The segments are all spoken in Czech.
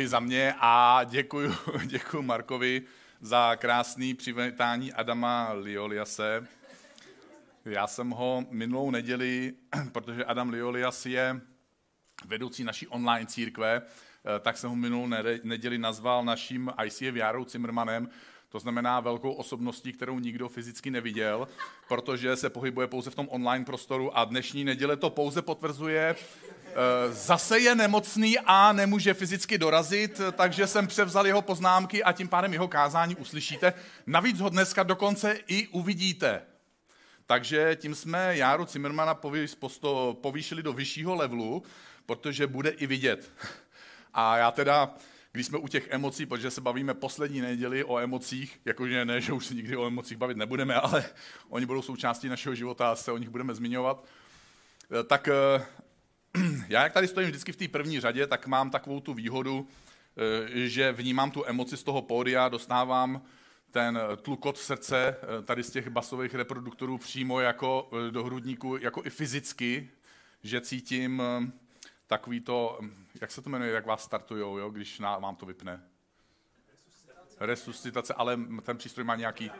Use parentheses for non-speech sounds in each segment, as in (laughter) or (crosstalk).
Dobré ráno i za mě a děkuji, (laughs) děkuji Markovi za krásný přivítání Adama Lioliase. Já jsem ho minulou neděli, (clears throat) protože Adam Liolias je vedoucí naší online církve, tak jsem ho minulou neděli nazval naším ICF Járou Cimrmanem, to znamená velkou osobností, kterou nikdo fyzicky neviděl, protože se pohybuje pouze v tom online prostoru a dnešní neděle to pouze potvrzuje. Eh, zase je nemocný a nemůže fyzicky dorazit, takže jsem převzal jeho poznámky a tím pádem jeho kázání uslyšíte. Navíc ho dneska dokonce i uvidíte. Takže tím jsme Járu Zimmermana povýšili do vyššího levelu, protože bude i vidět. A já teda když jsme u těch emocí, protože se bavíme poslední neděli o emocích, jakože ne, že už se nikdy o emocích bavit nebudeme, ale oni budou součástí našeho života a se o nich budeme zmiňovat, eh, tak eh, (clears throat) já, jak tady stojím vždycky v té první řadě, tak mám takovou tu výhodu, eh, že vnímám tu emoci z toho pódia, dostávám ten tlukot srdce tady z těch basových reproduktorů přímo jako do hrudníku, jako i fyzicky, že cítím takový to, jak se to jmenuje, jak vás startujou, jo, když na, vám to vypne? Resuscitace. Ale ten přístroj má nějaký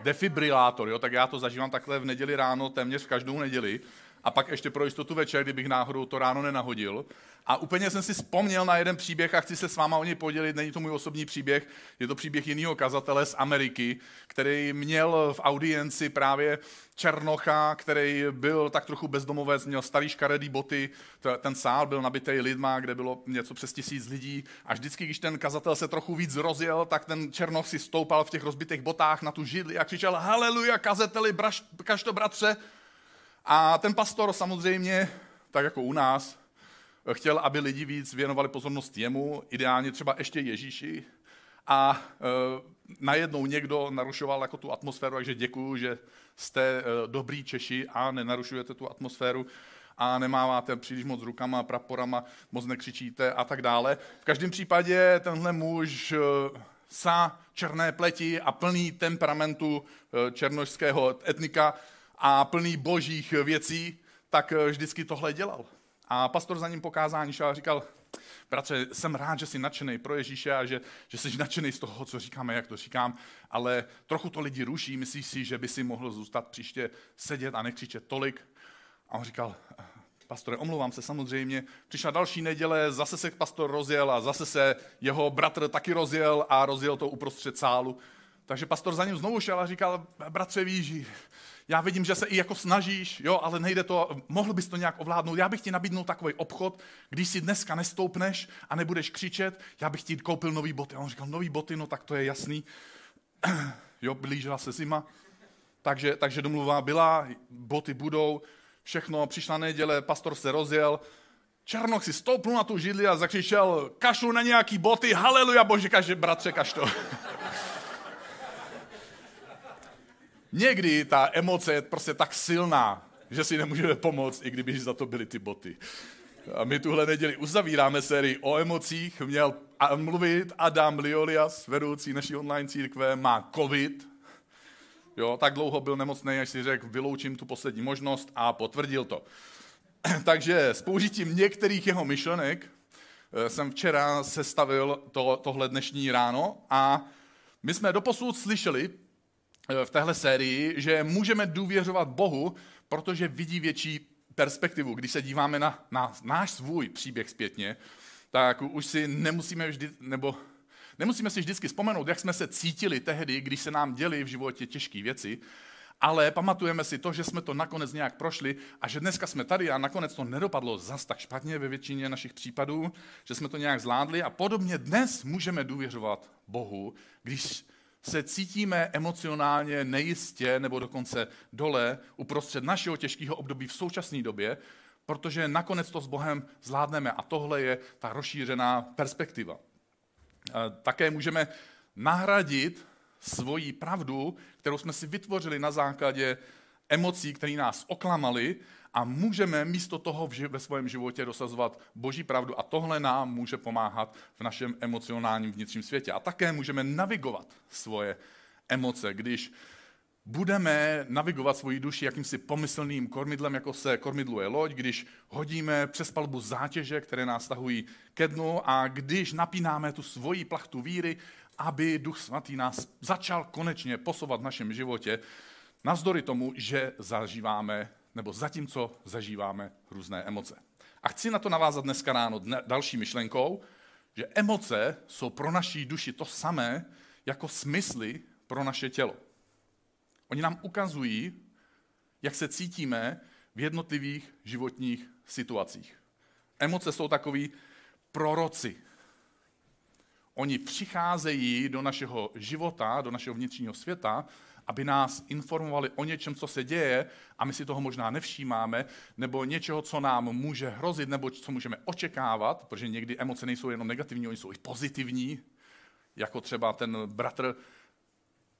defibrilátor, jo, tak já to zažívám takhle v neděli ráno, téměř v každou neděli. A pak ještě pro jistotu večer, kdybych náhodou to ráno nenahodil. A úplně jsem si vzpomněl na jeden příběh a chci se s váma o něj podělit. Není to můj osobní příběh, je to příběh jiného kazatele z Ameriky, který měl v audienci právě Černocha, který byl tak trochu bezdomovec, měl starý škaredý boty, ten sál byl nabitý lidma, kde bylo něco přes tisíc lidí a vždycky, když ten kazatel se trochu víc rozjel, tak ten Černoch si stoupal v těch rozbitých botách na tu židli a křičel haleluja, kazateli, braš, kaž to bratře. A ten pastor samozřejmě, tak jako u nás, chtěl, aby lidi víc věnovali pozornost jemu, ideálně třeba ještě Ježíši. A e, najednou někdo narušoval jako tu atmosféru, takže děkuju, že jste e, dobrý Češi a nenarušujete tu atmosféru a nemáváte příliš moc rukama, praporama, moc nekřičíte a tak dále. V každém případě tenhle muž e, sa černé pleti a plný temperamentu černožského etnika a plný božích věcí, tak e, vždycky tohle dělal. A pastor za ním pokázání šel a říkal, bratře, jsem rád, že jsi nadšený pro Ježíše a že, že jsi nadšený z toho, co říkáme, jak to říkám, ale trochu to lidi ruší, myslíš si, že by si mohl zůstat příště sedět a nekřičet tolik. A on říkal, pastore, omlouvám se samozřejmě. Přišla další neděle, zase se pastor rozjel a zase se jeho bratr taky rozjel a rozjel to uprostřed sálu. Takže pastor za ním znovu šel a říkal, bratře, víš, já vidím, že se i jako snažíš, jo, ale nejde to, mohl bys to nějak ovládnout. Já bych ti nabídnul takový obchod, když si dneska nestoupneš a nebudeš křičet, já bych ti koupil nový boty. A on říkal, nový boty, no tak to je jasný. (clears throat) jo, blížila se zima, takže, takže domluva byla, boty budou, všechno, přišla neděle, pastor se rozjel, Černoch si stoupnul na tu židli a zakřičel, kašlu na nějaký boty, haleluja, bože, kaže, bratře, kaš to. (laughs) Někdy ta emoce je prostě tak silná, že si nemůžeme pomoct, i kdyby za to byly ty boty. A my tuhle neděli uzavíráme sérii o emocích. Měl mluvit Adam Liolias, vedoucí naší online církve, má covid. Jo, tak dlouho byl nemocný, až si řekl, vyloučím tu poslední možnost a potvrdil to. (clears throat) Takže s použitím některých jeho myšlenek eh, jsem včera sestavil to, tohle dnešní ráno a my jsme doposud slyšeli v téhle sérii, že můžeme důvěřovat Bohu, protože vidí větší perspektivu. Když se díváme na, na náš svůj příběh zpětně, tak už si nemusíme vždy, nebo nemusíme si vždycky vzpomenout, jak jsme se cítili tehdy, když se nám děli v životě těžké věci, ale pamatujeme si to, že jsme to nakonec nějak prošli a že dneska jsme tady a nakonec to nedopadlo zas tak špatně ve většině našich případů, že jsme to nějak zvládli a podobně dnes můžeme důvěřovat Bohu, když se cítíme emocionálně nejistě nebo dokonce dole uprostřed našeho těžkého období v současné době, protože nakonec to s Bohem zvládneme a tohle je ta rozšířená perspektiva. Také můžeme nahradit svoji pravdu, kterou jsme si vytvořili na základě emocí, které nás oklamaly a můžeme místo toho ve svém životě dosazovat boží pravdu a tohle nám může pomáhat v našem emocionálním vnitřním světě. A také můžeme navigovat svoje emoce, když budeme navigovat svoji duši jakýmsi pomyslným kormidlem, jako se kormidluje loď, když hodíme přes palbu zátěže, které nás tahují ke dnu a když napínáme tu svoji plachtu víry, aby Duch Svatý nás začal konečně posouvat v našem životě, navzdory tomu, že zažíváme, nebo zatímco zažíváme různé emoce. A chci na to navázat dneska ráno další myšlenkou, že emoce jsou pro naší duši to samé jako smysly pro naše tělo. Oni nám ukazují, jak se cítíme v jednotlivých životních situacích. Emoce jsou takový proroci. Oni přicházejí do našeho života, do našeho vnitřního světa, aby nás informovali o něčem, co se děje a my si toho možná nevšímáme, nebo něčeho, co nám může hrozit, nebo co můžeme očekávat, protože někdy emoce nejsou jenom negativní, oni jsou i pozitivní, jako třeba ten bratr,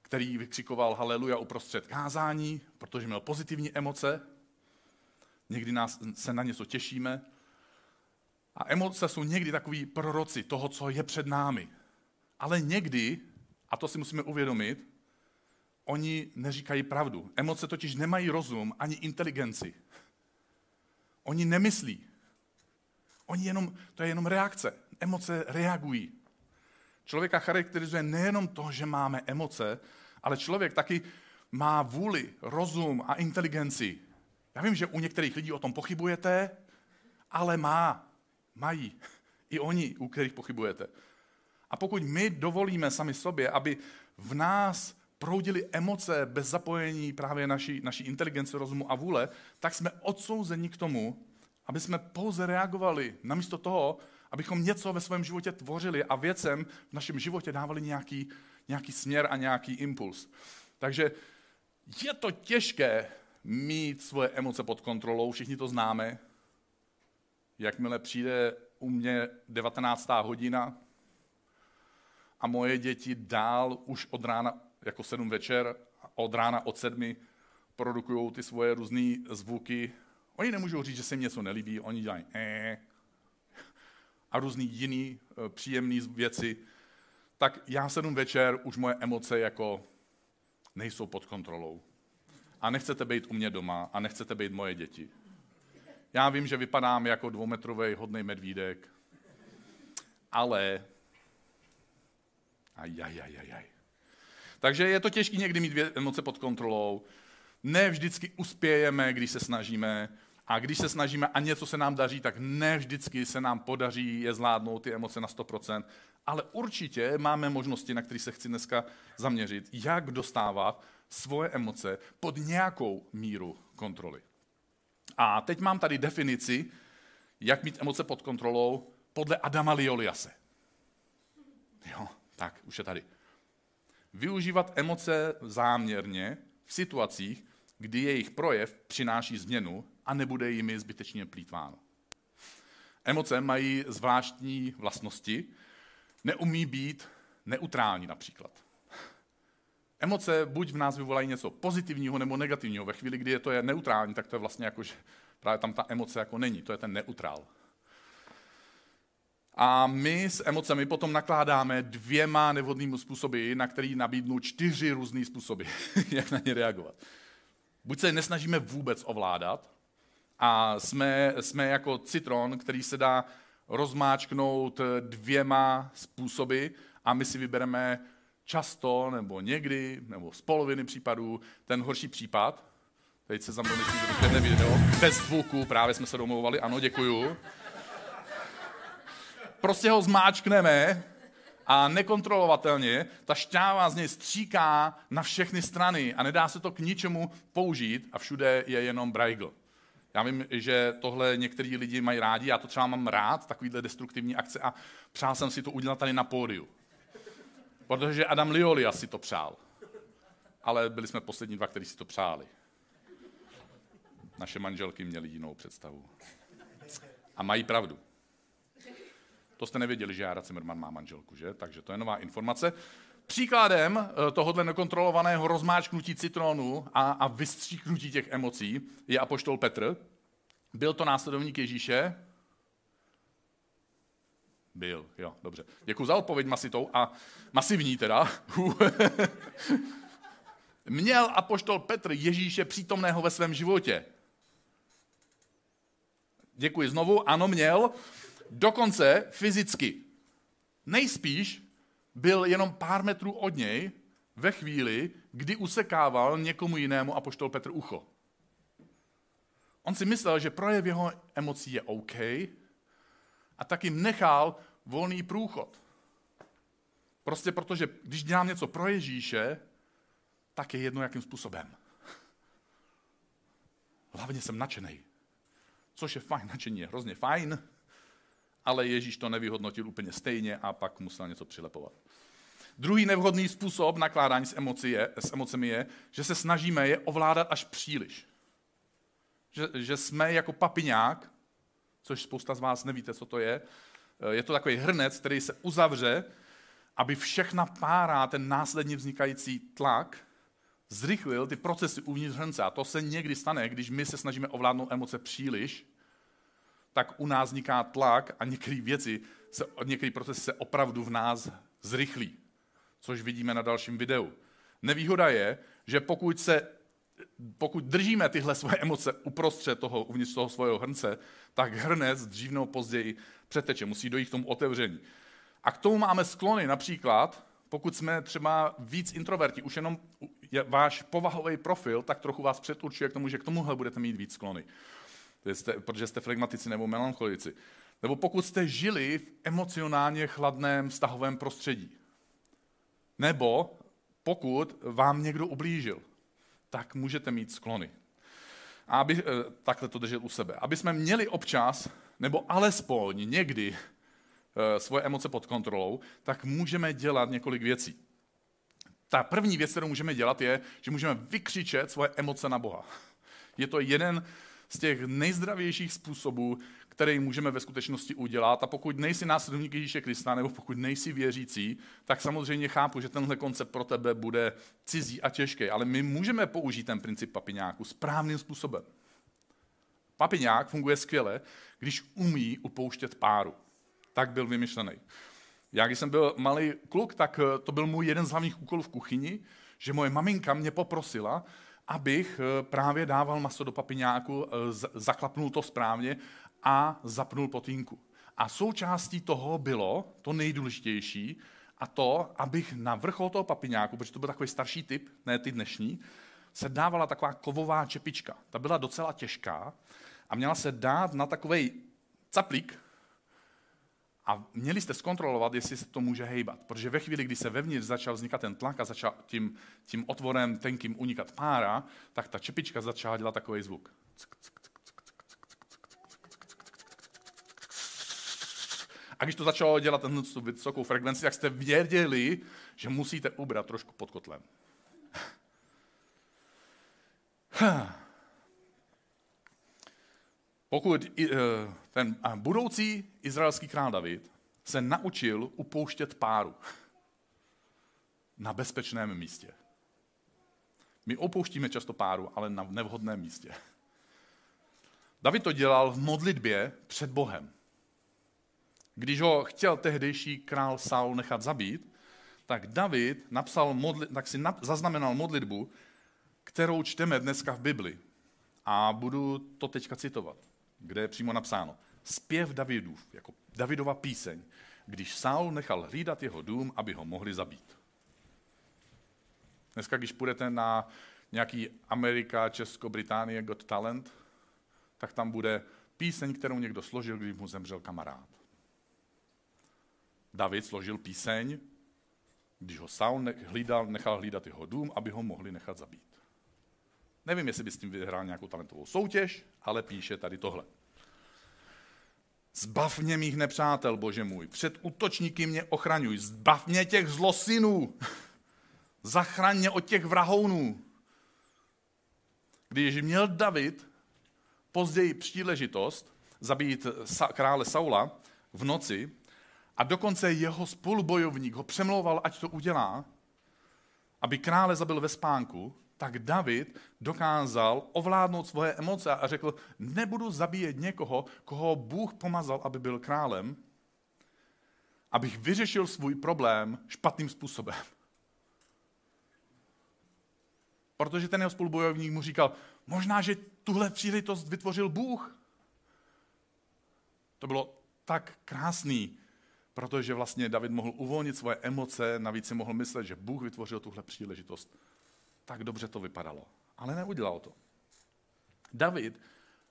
který vykřikoval haleluja uprostřed kázání, protože měl pozitivní emoce. Někdy nás, se na něco těšíme. A emoce jsou někdy takový proroci toho, co je před námi. Ale někdy, a to si musíme uvědomit, oni neříkají pravdu. Emoce totiž nemají rozum ani inteligenci. Oni nemyslí. Oni jenom, to je jenom reakce. Emoce reagují. Člověka charakterizuje nejenom to, že máme emoce, ale člověk taky má vůli, rozum a inteligenci. Já vím, že u některých lidí o tom pochybujete, ale má, mají. I oni, u kterých pochybujete. A pokud my dovolíme sami sobě, aby v nás proudily emoce bez zapojení právě naší, naší inteligence, rozumu a vůle, tak jsme odsouzeni k tomu, aby jsme pouze reagovali, namísto toho, abychom něco ve svém životě tvořili a věcem v našem životě dávali nějaký, nějaký směr a nějaký impuls. Takže je to těžké mít svoje emoce pod kontrolou, všichni to známe. Jakmile přijde u mě 19. hodina a moje děti dál už od rána, jako 7 večer, od rána od 7 produkují ty svoje různé zvuky. Oni nemůžou říct, že se jim něco nelíbí, oni dělají eh, a různý jiný eh, příjemný věci, tak já sedm večer, už moje emoce jako nejsou pod kontrolou. A nechcete být u mě doma a nechcete být moje děti. Já vím, že vypadám jako dvoumetrový hodný medvídek, ale ajajajajaj. Takže je to těžké někdy mít emoce pod kontrolou. Ne vždycky uspějeme, když se snažíme. A když se snažíme a něco se nám daří, tak ne vždycky se nám podaří je zvládnout ty emoce na 100%, ale určitě máme možnosti, na které se chci dneska zaměřit, jak dostávat svoje emoce pod nějakou míru kontroly. A teď mám tady definici, jak mít emoce pod kontrolou podle Adama Lioliase. Jo, tak, už je tady. Využívat emoce záměrně v situacích, kdy jejich projev přináší změnu a nebude jimi zbytečně plítváno. Emoce mají zvláštní vlastnosti, neumí být neutrální například. Emoce buď v nás vyvolají něco pozitivního nebo negativního. Ve chvíli, kdy je to je neutrální, tak to je vlastně jako, že právě tam ta emoce jako není. To je ten neutrál. A my s emocemi potom nakládáme dvěma nevhodnými způsoby, na který nabídnu čtyři různé způsoby, (laughs) jak na ně reagovat. Buď se nesnažíme vůbec ovládat, a jsme, jsme jako citron, který se dá rozmáčknout dvěma způsoby a my si vybereme často nebo někdy, nebo z poloviny případů, ten horší případ. Teď se za mnou nevíte video. Bez zvuku, právě jsme se domlouvali, ano, děkuju. Prostě ho zmáčkneme a nekontrolovatelně ta šťáva z něj stříká na všechny strany a nedá se to k ničemu použít a všude je jenom brajgl. Já vím, že tohle některý lidi mají rádi, já to třeba mám rád, takovýhle destruktivní akce a přál jsem si to udělat tady na pódiu. Protože Adam Lioli asi to přál. Ale byli jsme poslední dva, kteří si to přáli. Naše manželky měly jinou představu. A mají pravdu. To jste nevěděli, že Jara Zimmerman má manželku, že? Takže to je nová informace. Příkladem eh, tohohle nekontrolovaného rozmáčknutí citronu a, a vystříknutí těch emocí je apoštol Petr. Byl to následovník Ježíše? Byl, jo, dobře. Děkuji za odpověď masitou a masivní teda. (laughs) Měl apoštol Petr Ježíše přítomného ve svém životě? Děkuji znovu, ano měl, dokonce fyzicky. Nejspíš byl jenom pár metrů od něj ve chvíli, kdy usekával někomu jinému apoštol Petr ucho. On si myslel, že projev jeho emocí je OK a tak jim nechal volný průchod. Prostě protože, když dělám něco pro Ježíše, tak je jedno, jakým způsobem. Hlavně jsem nadšený. Což je fajn, nadšení je hrozně fajn, ale Ježíš to nevyhodnotil úplně stejně a pak musel něco přilepovat. Druhý nevhodný způsob nakládání s, emoci je, s emocemi je, že se snažíme je ovládat až příliš. Že, že jsme jako papiňák, což spousta z vás nevíte, co to je. Je to takový hrnec, který se uzavře, aby všechna pára, ten následně vznikající tlak, zrychlil ty procesy uvnitř hrnce. A to se někdy stane, když my se snažíme ovládnout emoce příliš, tak u nás vzniká tlak a některé věci, se, některé procesy se opravdu v nás zrychlí, což vidíme na dalším videu. Nevýhoda je, že pokud, se, pokud držíme tyhle svoje emoce uprostřed toho, uvnitř toho svého hrnce, tak hrnec dřív nebo později přeteče, musí dojít k tomu otevření. A k tomu máme sklony, například, pokud jsme třeba víc introverti, už jenom je váš povahový profil, tak trochu vás předurčuje k tomu, že k tomuhle budete mít víc sklony. Jste, protože jste flegmatici nebo melancholici. Nebo pokud jste žili v emocionálně chladném vztahovém prostředí. Nebo pokud vám někdo ublížil, tak můžete mít sklony. A aby, eh, takhle to držet u sebe. Aby jsme měli občas, nebo alespoň někdy eh, svoje emoce pod kontrolou, tak můžeme dělat několik věcí. Ta první věc, kterou můžeme dělat, je, že můžeme vykřičet svoje emoce na Boha. Je to jeden z těch nejzdravějších způsobů, který můžeme ve skutečnosti udělat. A pokud nejsi následník Ježíše Krista, nebo pokud nejsi věřící, tak samozřejmě chápu, že tenhle koncept pro tebe bude cizí a těžký. Ale my můžeme použít ten princip papiňáku správným způsobem. Papiňák funguje skvěle, když umí upouštět páru. Tak byl vymyšlený. Já, když jsem byl malý kluk, tak to byl můj jeden z hlavních úkolů v kuchyni, že moje maminka mě poprosila, abych eh, právě dával maso do papiňáku, eh, zaklapnul to správně a zapnul potínku. A součástí toho bylo to nejdůležitější, a to, abych na vrchol toho papiňáku, protože to byl takový starší typ, ne ty dnešní, se dávala taková kovová čepička. Ta byla docela těžká a měla se dát na takový caplík, a měli jste zkontrolovat, jestli se to může hejbat. Protože ve chvíli, kdy se vevnitř začal vznikat ten tlak a začal tím, tím otvorem tenkým unikat pára, tak ta čepička začala dělat takový zvuk. A když to začalo dělat ten vysokou frekvenci, tak jste věděli, že musíte ubrat trošku pod kotlem. Pokud eh, ten budoucí izraelský král David se naučil upouštět páru na bezpečném místě. My opouštíme často páru, ale na nevhodném místě. David to dělal v modlitbě před Bohem. Když ho chtěl tehdejší král Saul nechat zabít, tak David napsal modli, tak si nap, zaznamenal modlitbu, kterou čteme dneska v Bibli. A budu to teďka citovat kde je přímo napsáno zpěv Davidův, jako Davidova píseň, když Saul nechal hlídat jeho dům, aby ho mohli zabít. Dneska, když půjdete na nějaký Amerika, Česko, Británie Got Talent, tak tam bude píseň, kterou někdo složil, když mu zemřel kamarád. David složil píseň, když ho Saul hlídal, nechal hlídat jeho dům, aby ho mohli nechat zabít. Nevím, jestli by s tím vyhrál nějakou talentovou soutěž, ale píše tady tohle. Zbav mě mých nepřátel, bože můj, před útočníky mě ochraňuj, zbav mě těch zlosinů, zachraň mě od těch vrahounů. Když měl David později příležitost zabít krále Saula v noci a dokonce jeho spolubojovník ho přemlouval, ať to udělá, aby krále zabil ve spánku, tak David dokázal ovládnout svoje emoce a řekl, nebudu zabíjet někoho, koho Bůh pomazal, aby byl králem, abych vyřešil svůj problém špatným způsobem. Protože ten jeho spolubojovník mu říkal, možná, že tuhle příležitost vytvořil Bůh. To bylo tak krásný, protože vlastně David mohl uvolnit svoje emoce, navíc si mohl myslet, že Bůh vytvořil tuhle příležitost. Tak dobře to vypadalo. Ale neudělal to. David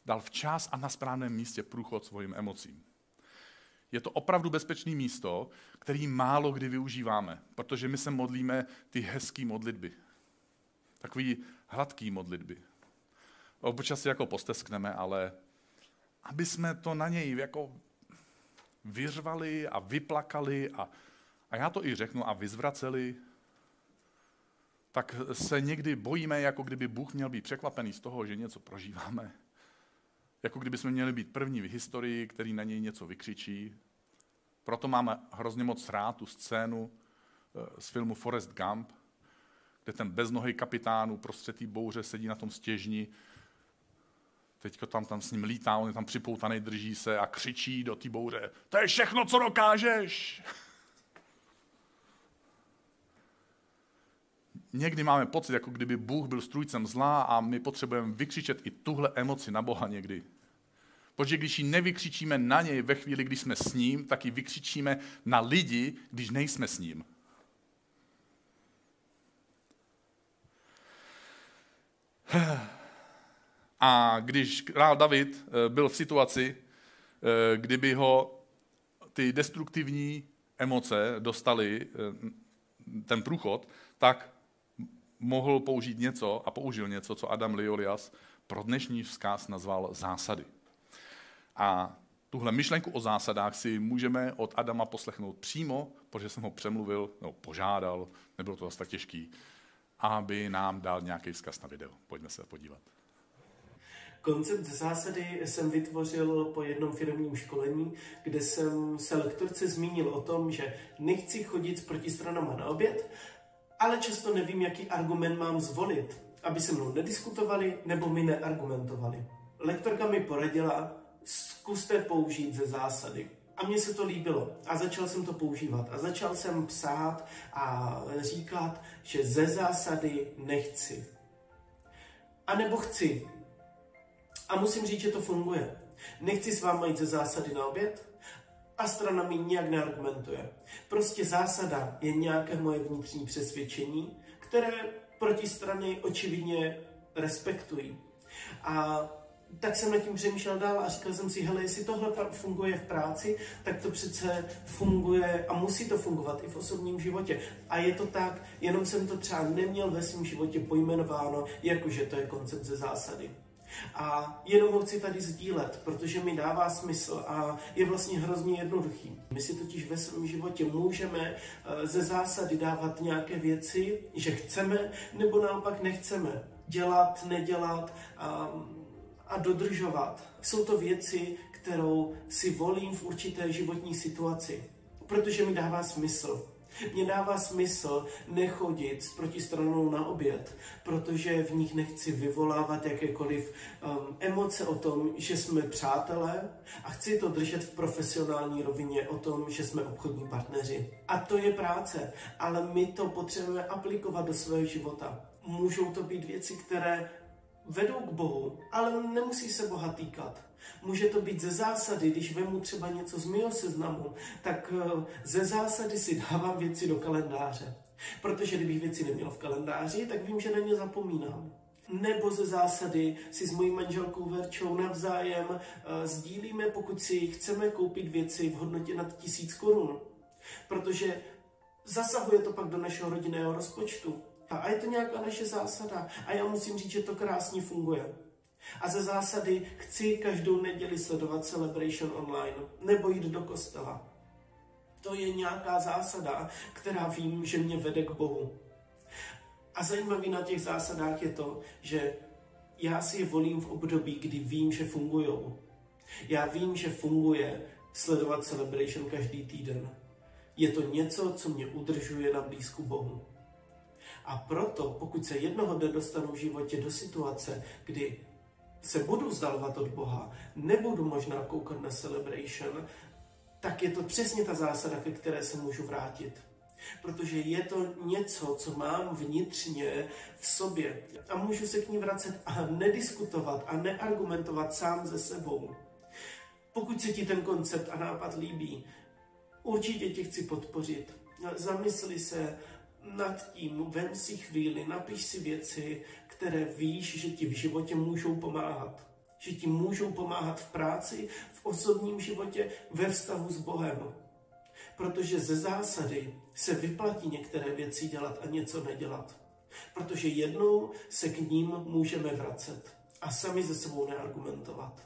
dal včas a na správném místě průchod svým emocím. Je to opravdu bezpečné místo, který málo kdy využíváme, protože my se modlíme ty hezké modlitby. Takový hladký modlitby. Občas si jako posteskneme, ale aby jsme to na něj jako vyřvali a vyplakali a, a já to i řeknu a vyzvraceli, tak se někdy bojíme, jako kdyby Bůh měl být překvapený z toho, že něco prožíváme. Jako kdyby jsme měli být první v historii, který na něj něco vykřičí. Proto máme hrozně moc rád tu scénu eh, z filmu Forest Gump, kde ten beznohý kapitán uprostřed té bouře sedí na tom stěžni. Teďko tam, tam s ním lítá, on je tam připoutaný, drží se a křičí do té bouře. To je všechno, co dokážeš! Někdy máme pocit, jako kdyby Bůh byl strůjcem zla a my potřebujeme vykřičet i tuhle emoci na Boha někdy. Protože když ji nevykřičíme na něj ve chvíli, kdy jsme s ním, tak ji vykřičíme na lidi, když nejsme s ním. A když král David eh, byl v situaci, eh, kdyby ho ty destruktivní emoce dostaly eh, ten průchod, tak mohl použít něco a použil něco, co Adam Liolias pro dnešní vzkaz nazval zásady. A tuhle myšlenku o zásadách si můžeme od Adama poslechnout přímo, protože jsem ho přemluvil, nebo požádal, nebylo to zase tak těžký, aby nám dal nějaký vzkaz na video. Pojďme se podívat. Koncept zásady jsem vytvořil po jednom firmním školení, kde jsem se lektorce zmínil o tom, že nechci chodit s protistranama na oběd, ale často nevím, jaký argument mám zvolit, aby se mnou nediskutovali nebo mi neargumentovali. Lektorka mi poradila, zkuste použít ze zásady. A mně se to líbilo a začal jsem to používat a začal jsem psát a říkat, že ze zásady nechci. A nebo chci. A musím říct, že to funguje. Nechci s váma jít ze zásady na oběd a strana mi nijak neargumentuje. Prostě zásada je nějaké moje vnitřní přesvědčení, které protistrany očividně respektují. A tak jsem nad tím přemýšlel dál a říkal jsem si, hele, jestli tohle funguje v práci, tak to přece funguje a musí to fungovat i v osobním životě. A je to tak, jenom jsem to třeba neměl ve svém životě pojmenováno, jakože to je koncept ze zásady. A jenom ho chci tady sdílet, protože mi dává smysl a je vlastně hrozně jednoduchý. My si totiž ve svém životě můžeme eh, ze zásady dávat nějaké věci, že chceme nebo naopak nechceme. Dělat, nedělat, um, a dodržovat. Jsou to věci, kterou si volím v určité životní situaci, protože mi dává smysl. Mně dává smysl nechodit s protistranou na oběd, protože v nich nechci vyvolávat jakékoliv um, emoce o tom, že jsme přátelé a chci to držet v profesionální rovině o tom, že jsme obchodní partneři. A to je práce, ale my to potřebujeme aplikovat do svého života. Můžou to být věci, které vedou k Bohu, ale nemusí se Boha týkat. Může to být ze zásady, když vemu třeba něco z mého seznamu, tak eh, ze zásady si dávám věci do kalendáře. Protože kdybych věci neměl v kalendáři, tak vím, že na ně zapomínám. Nebo ze zásady si s mojí manželkou Verčou navzájem uh, sdílíme, pokud si chceme koupit věci v hodnotě nad tisíc korun. Protože zasahuje to pak do našeho rodinného rozpočtu. A je to nějaká naše zásada. A já musím říct, že to krásně funguje. A ze zásady chci každou neděli sledovat Celebration online nebo jít do kostela. To je nějaká zásada, která vím, že mě vede k Bohu. A zajímavý na těch zásadách je to, že já si je volím v období, kdy vím, že fungují. Já vím, že funguje sledovat Celebration každý týden. Je to něco, co mě udržuje na blízku Bohu. A proto, pokud se jednoho dne dostanu v životě do situace, kdy se budu vzdalovat od Boha, nebudu možná koukat na celebration, tak je to přesně ta zásada, ke které se můžu vrátit. Protože je to něco, co mám vnitřně v sobě. A můžu se k ní vracet a nediskutovat a neargumentovat sám ze sebou. Pokud se ti ten koncept a nápad líbí, určitě tě chci podpořit. Zamysli se nad tím, vem si chvíli, napiš si věci, které víš, že ti v životě můžou pomáhat. Že ti můžou pomáhat v práci, v osobním životě, ve vztahu s Bohem. Protože ze zásady se vyplatí některé věci dělat a něco nedělat. Protože jednou se k ním můžeme vracet a sami ze sebou neargumentovat.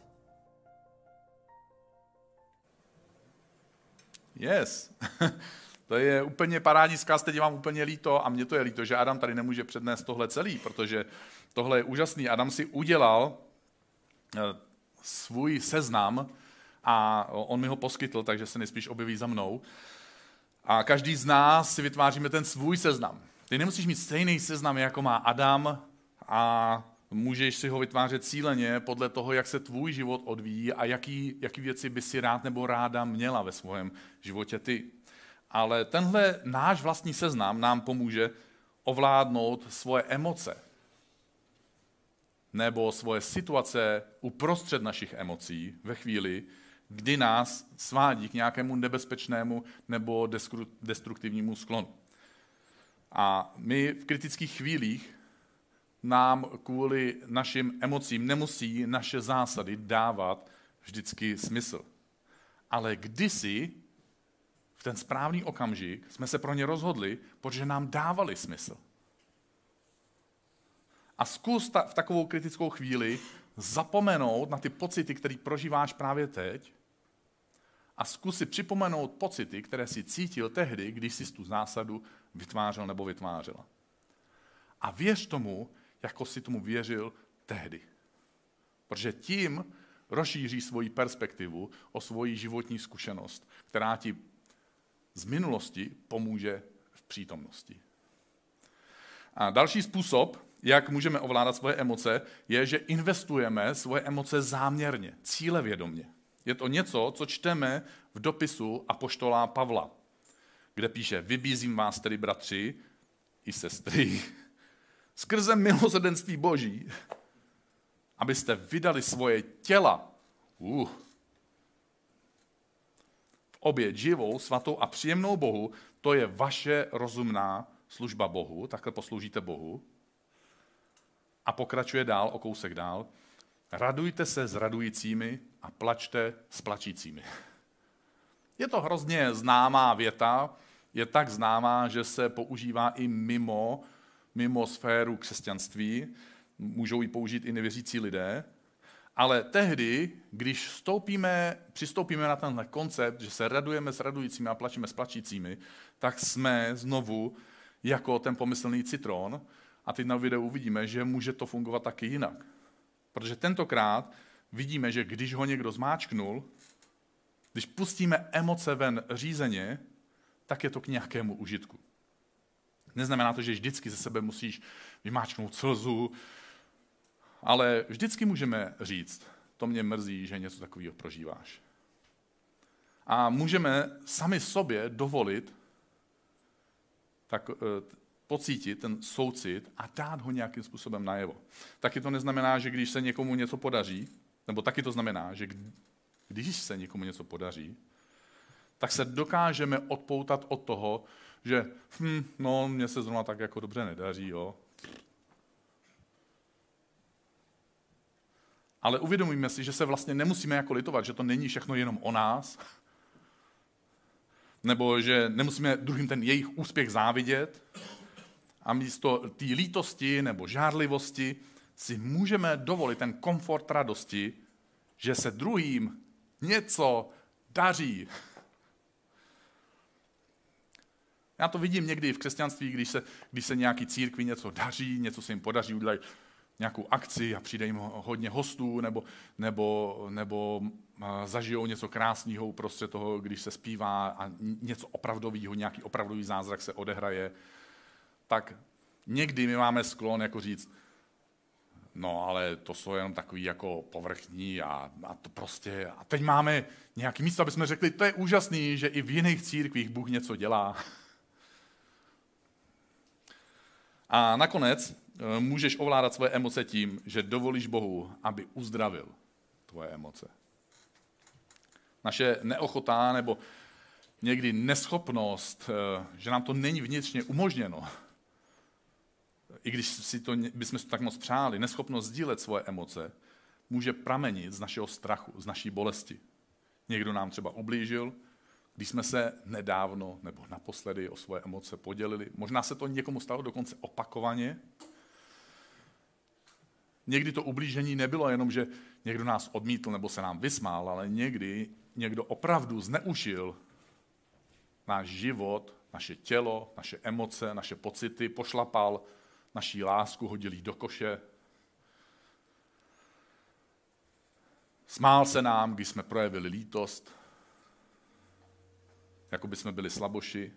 Yes. (laughs) to je úplně parádní zkaz, teď vám úplně líto a mně to je líto, že Adam tady nemůže přednést tohle celý, protože tohle je úžasný. Adam si udělal eh, svůj seznam a on mi ho poskytl, takže se nejspíš objeví za mnou. A každý z nás si vytváříme ten svůj seznam. Ty nemusíš mít stejný seznam, jako má Adam a můžeš si ho vytvářet cíleně podle toho, jak se tvůj život odvíjí a jaký, jaký věci by si rád nebo ráda měla ve svém životě ty. Ale tenhle náš vlastní seznam nám pomůže ovládnout svoje emoce nebo svoje situace uprostřed našich emocí ve chvíli, kdy nás svádí k nějakému nebezpečnému nebo destruktivnímu sklonu. A my v kritických chvílích nám kvůli našim emocím nemusí naše zásady dávat vždycky smysl. Ale kdysi, ten správný okamžik, jsme se pro ně rozhodli, protože nám dávali smysl. A zkus ta, v takovou kritickou chvíli zapomenout na ty pocity, které prožíváš právě teď a zkus si připomenout pocity, které si cítil tehdy, když jsi tu zásadu vytvářel nebo vytvářela. A věř tomu, jako si tomu věřil tehdy. Protože tím rozšíří svoji perspektivu o svoji životní zkušenost, která ti z minulosti pomůže v přítomnosti. A další způsob, jak můžeme ovládat svoje emoce, je, že investujeme svoje emoce záměrně, cílevědomně. Je to něco, co čteme v dopisu Apoštola Pavla, kde píše, vybízím vás tedy, bratři i sestry, (laughs) skrze milosrdenství Boží, abyste vydali svoje těla uh, oběd živou, svatou a příjemnou Bohu, to je vaše rozumná služba Bohu, takhle posloužíte Bohu. A pokračuje dál, o kousek dál. Radujte se s radujícími a plačte s plačícími. (laughs) Je to hrozně známá věta, je tak známá, že se používá i mimo mimo sféru křesťanství, můžou ji použít i nevěřící lidé, ale tehdy, když vstoupíme, přistoupíme na tenhle koncept, že se radujeme s radujícími a plačíme s plačícími, tak jsme znovu jako ten pomyslný citron a teď na videu uvidíme, že může to fungovat taky jinak. Protože tentokrát vidíme, že když ho někdo zmáčknul, když pustíme emoce ven řízeně, tak je to k nějakému užitku. Neznamená to, že vždycky ze sebe musíš vymáčknout slzu, ale vždycky můžeme říct, to mě mrzí, že něco takového prožíváš. A můžeme sami sobě dovolit tak, eh, pocítit ten soucit a dát ho nějakým způsobem najevo. Taky to neznamená, že když se někomu něco podaří, nebo taky to znamená, že když se někomu něco podaří, tak se dokážeme odpoutat od toho, že hm, no, mně se zrovna tak jako dobře nedaří, jo. Ale uvědomíme si, že se vlastně nemusíme jako litovat, že to není všechno jenom o nás, nebo že nemusíme druhým ten jejich úspěch závidět a místo té lítosti nebo žárlivosti si můžeme dovolit ten komfort radosti, že se druhým něco daří. Já to vidím někdy v křesťanství, když se, když se nějaký církvi něco daří, něco se jim podaří, udělají nějakou akci a přijde jim hodně hostů, nebo, nebo, nebo zažijou něco krásného uprostřed toho, když se zpívá a něco opravdového, nějaký opravdový zázrak se odehraje, tak někdy my máme sklon jako říct, no ale to jsou jenom takový jako povrchní a, a to prostě, a teď máme nějaký místo, aby jsme řekli, to je úžasný, že i v jiných církvích Bůh něco dělá. A nakonec můžeš ovládat svoje emoce tím, že dovolíš Bohu, aby uzdravil tvoje emoce. Naše neochota nebo někdy neschopnost, eh, že nám to není vnitřně umožněno, i když si to, bychom si to tak moc přáli, neschopnost sdílet svoje emoce, může pramenit z našeho strachu, z naší bolesti. Někdo nám třeba ublížil, když jsme se nedávno nebo naposledy o svoje emoce podělili. Možná se to někomu stalo dokonce opakovaně. Někdy to ublížení nebylo jenom, že někdo nás odmítl nebo se nám vysmál, ale někdy někdo opravdu zneužil náš život, naše tělo, naše emoce, naše pocity, pošlapal naší lásku, hodil do koše. Smál se nám, když jsme projevili lítost, jako by jsme byli slaboši.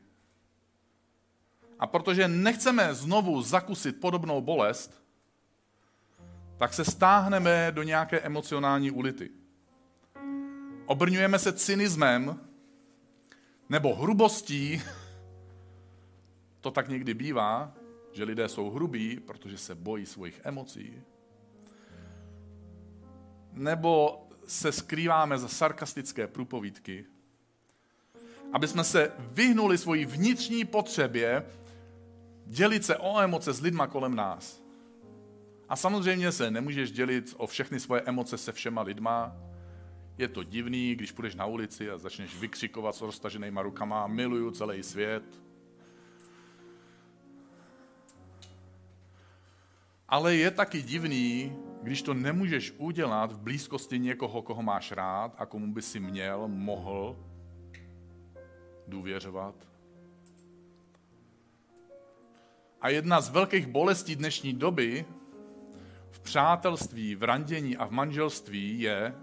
A protože nechceme znovu zakusit podobnou bolest, tak se stáhneme do nějaké emocionální ulity. Obrňujeme se cynismem nebo hrubostí, to tak někdy bývá, že lidé jsou hrubí, protože se bojí svých emocí. Nebo se skrýváme za sarkastické průpovídky, aby jsme se vyhnuli svoji vnitřní potřebě dělit se o emoce s lidma kolem nás. A samozřejmě se nemůžeš dělit o všechny svoje emoce se všema lidma. Je to divný, když půjdeš na ulici a začneš vykřikovat s roztaženýma rukama, miluju celý svět. Ale je taky divný, když to nemůžeš udělat v blízkosti někoho, koho máš rád a komu by si měl, mohl důvěřovat. A jedna z velkých bolestí dnešní doby v přátelství, v randění a v manželství je,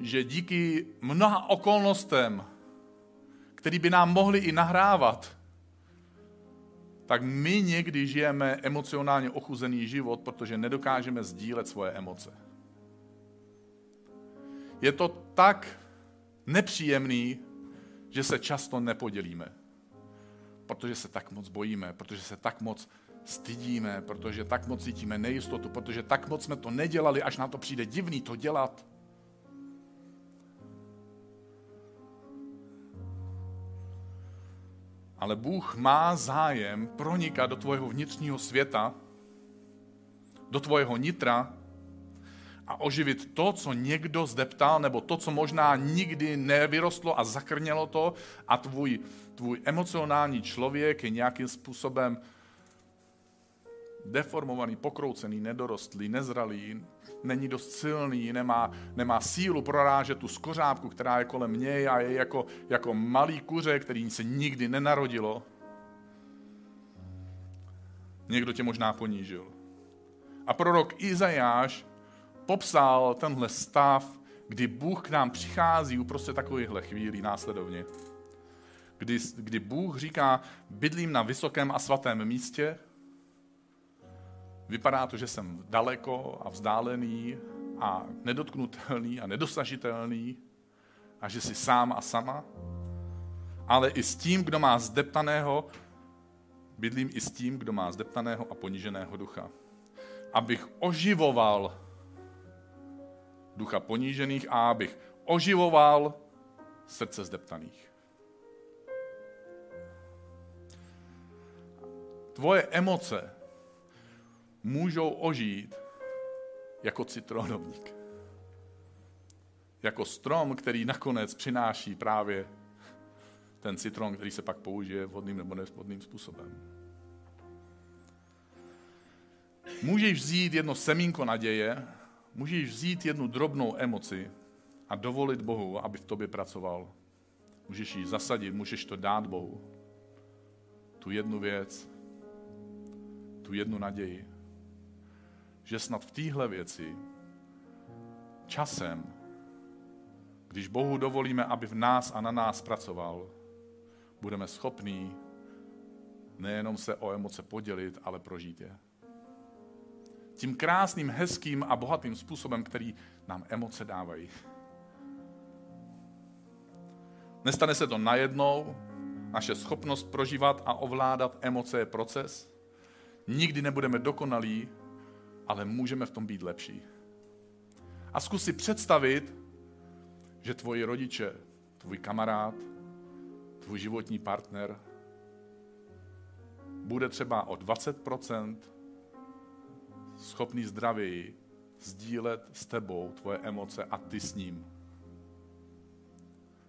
že díky mnoha okolnostem, který by nám mohli i nahrávat, tak my někdy žijeme emocionálně ochuzený život, protože nedokážeme sdílet svoje emoce. Je to tak nepříjemný, že se často nepodělíme. Protože se tak moc bojíme, protože se tak moc stydíme, protože tak moc cítíme nejistotu, protože tak moc jsme to nedělali, až nám to přijde divný to dělat. Ale Bůh má zájem pronikat do tvojeho vnitřního světa, do tvojeho nitra a oživit to, co někdo zdeptal, nebo to, co možná nikdy nevyrostlo a zakrnělo to a tvůj, tvůj emocionální člověk je nějakým způsobem deformovaný, pokroucený, nedorostlý, nezralý, není dost silný, nemá, nemá sílu prorážet tu skořápku, která je kolem něj a je jako, jako malý kuře, který se nikdy nenarodilo. Někdo tě možná ponížil. A prorok Izajáš popsal tenhle stav, kdy Bůh k nám přichází uprostřed takovýchhle chvílí následovně. Kdy, kdy Bůh říká, bydlím na vysokém a svatém místě, vypadá to, že jsem daleko a vzdálený a nedotknutelný a nedosažitelný a že jsi sám a sama, ale i s tím, kdo má zdeptaného, bydlím i s tím, kdo má zdeptaného a poníženého ducha. Abych oživoval ducha ponížených a abych oživoval srdce zdeptaných. Tvoje emoce můžou ožít jako citronovník. Jako strom, který nakonec přináší právě ten citron, který se pak použije vhodným nebo nevhodným způsobem. Můžeš vzít jedno semínko naděje Můžeš vzít jednu drobnou emoci a dovolit Bohu, aby v tobě pracoval. Můžeš ji zasadit, můžeš to dát Bohu. Tu jednu věc, tu jednu naději. Že snad v téhle věci časem, když Bohu dovolíme, aby v nás a na nás pracoval, budeme schopní nejenom se o emoce podělit, ale prožít je tím krásným, hezkým a bohatým způsobem, který nám emoce dávají. Nestane se to najednou, naše schopnost prožívat a ovládat emoce je proces, Nikdy nebudeme dokonalí, ale můžeme v tom být lepší. A zkus si představit, že tvoji rodiče, tvůj kamarád, tvůj životní partner bude třeba o 20% schopný zdravěji sdílet s tebou tvoje emoce a ty s ním.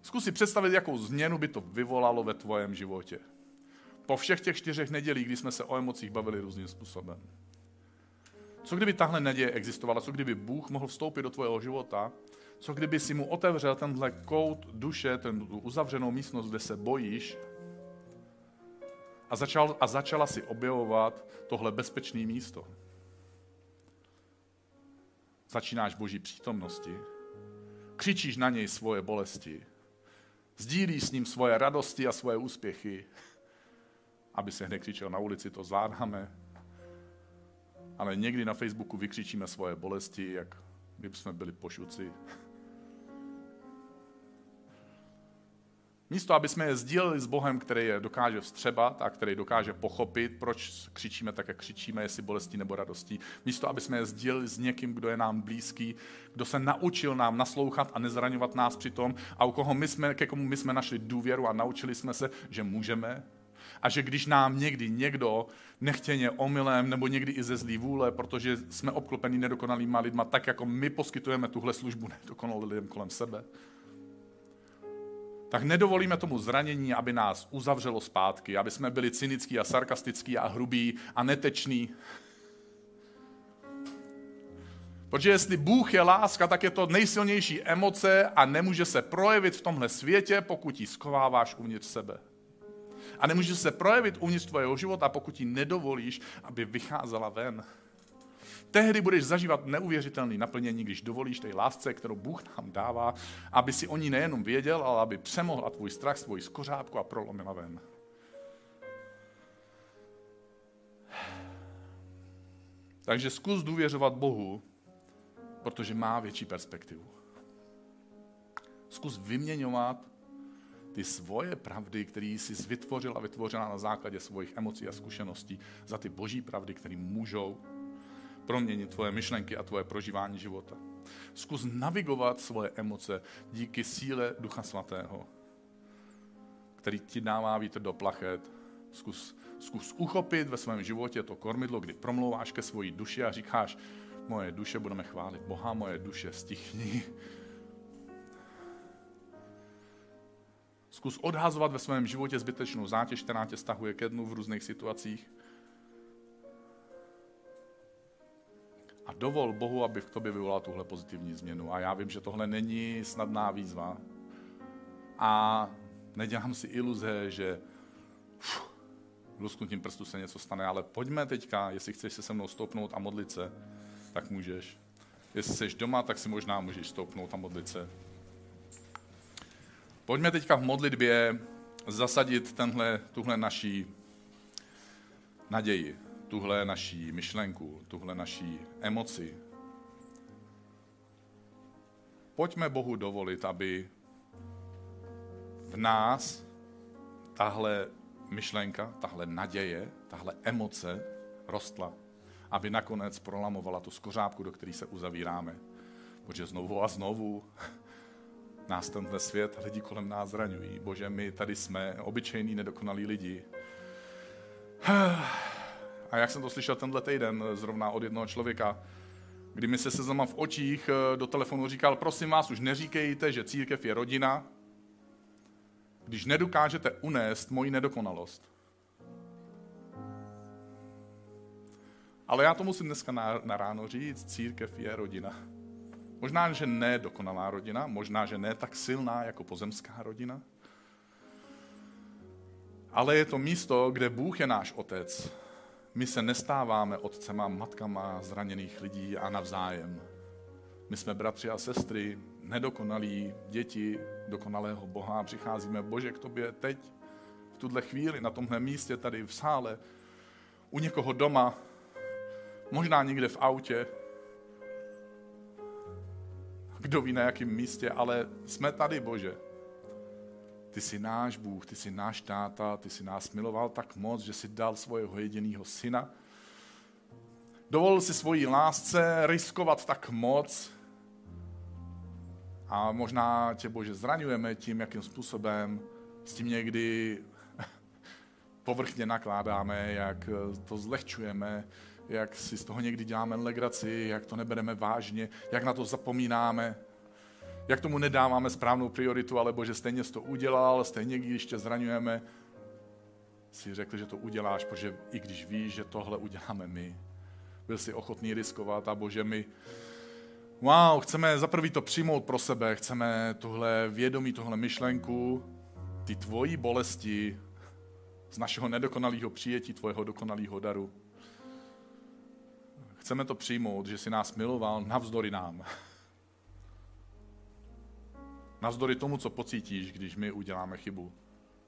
Zkus si představit, jakou změnu by to vyvolalo ve tvojem životě. Po všech těch čtyřech nedělích, kdy jsme se o emocích bavili různým způsobem. Co kdyby tahle naděje existovala? Co kdyby Bůh mohl vstoupit do tvojeho života? Co kdyby si mu otevřel tenhle kout duše, ten uzavřenou místnost, kde se bojíš a, začal, a začala si objevovat tohle bezpečné místo? Začínáš Boží přítomnosti, křičíš na něj svoje bolesti, sdílíš s ním svoje radosti a svoje úspěchy, aby se hned křičel na ulici, to zvládáme, ale někdy na Facebooku vykřičíme svoje bolesti, jak kdyby jsme byli pošuci. Místo, aby jsme je sdíleli s Bohem, který je dokáže vstřebat a který dokáže pochopit, proč křičíme tak, jak křičíme, jestli bolestí nebo radostí. Místo, aby jsme je sdíleli s někým, kdo je nám blízký, kdo se naučil nám naslouchat a nezraňovat nás při tom a u koho my jsme, ke komu my jsme našli důvěru a naučili jsme se, že můžeme. A že když nám někdy někdo nechtěně omylem nebo někdy i ze zlý vůle, protože jsme obklopení nedokonalýma lidma, tak jako my poskytujeme tuhle službu nedokonalým lidem kolem sebe, tak nedovolíme tomu zranění, aby nás uzavřelo zpátky, aby jsme byli cynický a sarkastický a hrubý a neteční. Protože jestli Bůh je láska, tak je to nejsilnější emoce a nemůže se projevit v tomhle světě, pokud ji skováváš uvnitř sebe. A nemůže se projevit uvnitř tvého života, pokud ji nedovolíš, aby vycházela ven. Tehdy budeš zažívat neuvěřitelný naplnění, když dovolíš té lásce, kterou Bůh nám dává, aby si o ní nejenom věděl, ale aby přemohla tvůj strach, svoji skořápku a prolomila ven. Takže zkus důvěřovat Bohu, protože má větší perspektivu. Zkus vyměňovat ty svoje pravdy, které jsi vytvořil a vytvořila na základě svých emocí a zkušeností, za ty boží pravdy, které můžou proměnit tvoje myšlenky a tvoje prožívání života. Zkus navigovat svoje emoce díky síle Ducha Svatého, který ti dává vítr do plachet. Zkus, zkus uchopit ve svém životě to kormidlo, kdy promlouváš ke svojí duši a říkáš, moje duše, budeme chválit Boha, moje duše, stichni. Zkus odhazovat ve svém životě zbytečnou zátěž, která tě stahuje ke dnu v různých situacích. A dovol Bohu, aby v tobě vyvolal tuhle pozitivní změnu. A já vím, že tohle není snadná výzva. A nedělám si iluze, že uf, lusknutím prstu se něco stane, ale pojďme teďka, jestli chceš se se mnou stoupnout a modlit se, tak můžeš. Jestli jsi doma, tak si možná můžeš stoupnout a modlit se. Pojďme teďka v modlitbě zasadit tenhle, tuhle naší naději tuhle naší myšlenku, tuhle naší emoci. Pojďme Bohu dovolit, aby v nás tahle myšlenka, tahle naděje, tahle emoce rostla, aby nakonec prolamovala tu skořápku, do které se uzavíráme. Protože znovu a znovu nás tenhle svět, lidi kolem nás zraňují. Bože, my tady jsme obyčejní, nedokonalí lidi. (sighs) A jak jsem to slyšel tenhle týden zrovna od jednoho člověka, kdy mi se sezama v očích eh, do telefonu říkal, prosím vás, už neříkejte, že církev je rodina, když nedokážete unést moji nedokonalost. Ale já to musím dneska na, na ráno říct, církev je rodina. Možná, že ne dokonalá rodina, možná, že ne tak silná jako pozemská rodina, ale je to místo, kde Bůh je náš otec my se nestáváme otcema, matkama zraněných lidí a navzájem. My jsme bratři a sestry, nedokonalí děti dokonalého Boha a přicházíme, Bože, k tobě teď, v tuhle chvíli, na tomhle místě, tady v sále, u někoho doma, možná někde v autě, kdo ví na jakém místě, ale jsme tady, Bože. Ty jsi náš Bůh, ty jsi náš táta, ty jsi nás miloval tak moc, že jsi dal svého jediného syna, dovolil si svoji lásce riskovat tak moc. A možná tě, Bože, zraňujeme tím, jakým způsobem s tím někdy (laughs) povrchně nakládáme, jak to zlehčujeme, jak si z toho někdy děláme legraci, jak to nebereme vážně, jak na to zapomínáme, jak tomu nedáváme správnou prioritu, alebo že stejně jsi to udělal, stejně když tě zraňujeme, si řekl, že to uděláš, protože i když víš, že tohle uděláme my, byl si ochotný riskovat a Bože, my wow, chceme za prvý to přijmout pro sebe, chceme tohle vědomí, tohle myšlenku, ty tvojí bolesti z našeho nedokonalého přijetí tvojeho dokonalého daru. Chceme to přijmout, že si nás miloval navzdory nám. Navzdory tomu, co pocítíš, když my uděláme chybu.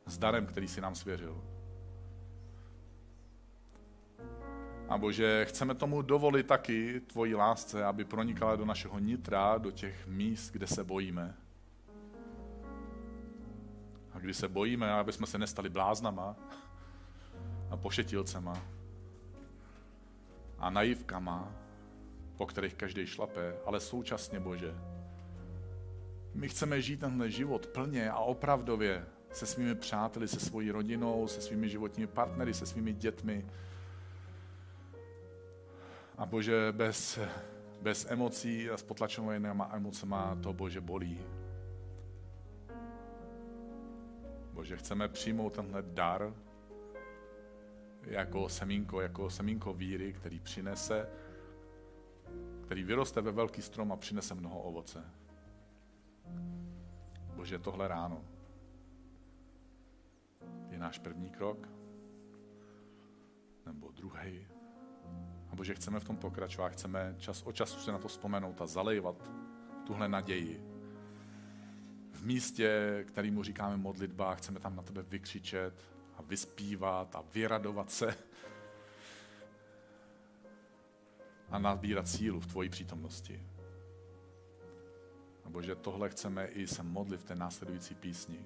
S darem, který si nám svěřil. A Bože, chceme tomu dovolit taky tvoji lásce, aby pronikala do našeho nitra, do těch míst, kde se bojíme. A kdy se bojíme, aby jsme se nestali bláznama a pošetilcema a naivkama, po kterých každý šlape, ale současně, Bože, my chceme žít tenhle život plně a opravdově se svými přáteli, se svojí rodinou, se svými životními partnery, se svými dětmi. A Bože, bez, bez emocí a s potlačovanými emocema to Bože bolí. Bože, chceme přijmout tenhle dar jako semínko, jako semínko víry, který přinese, který vyroste ve velký strom a přinese mnoho ovoce. Bože, tohle ráno je náš první krok, nebo druhý. A Bože, chceme v tom pokračovat, chceme čas od času se na to vzpomenout a zalejvat tuhle naději. V místě, kterýmu říkáme modlitba, chceme tam na tebe vykřičet a vyspívat a vyradovat se a nabírat sílu v tvoji přítomnosti. A Bože, tohle chceme i se modlit v té následující písni.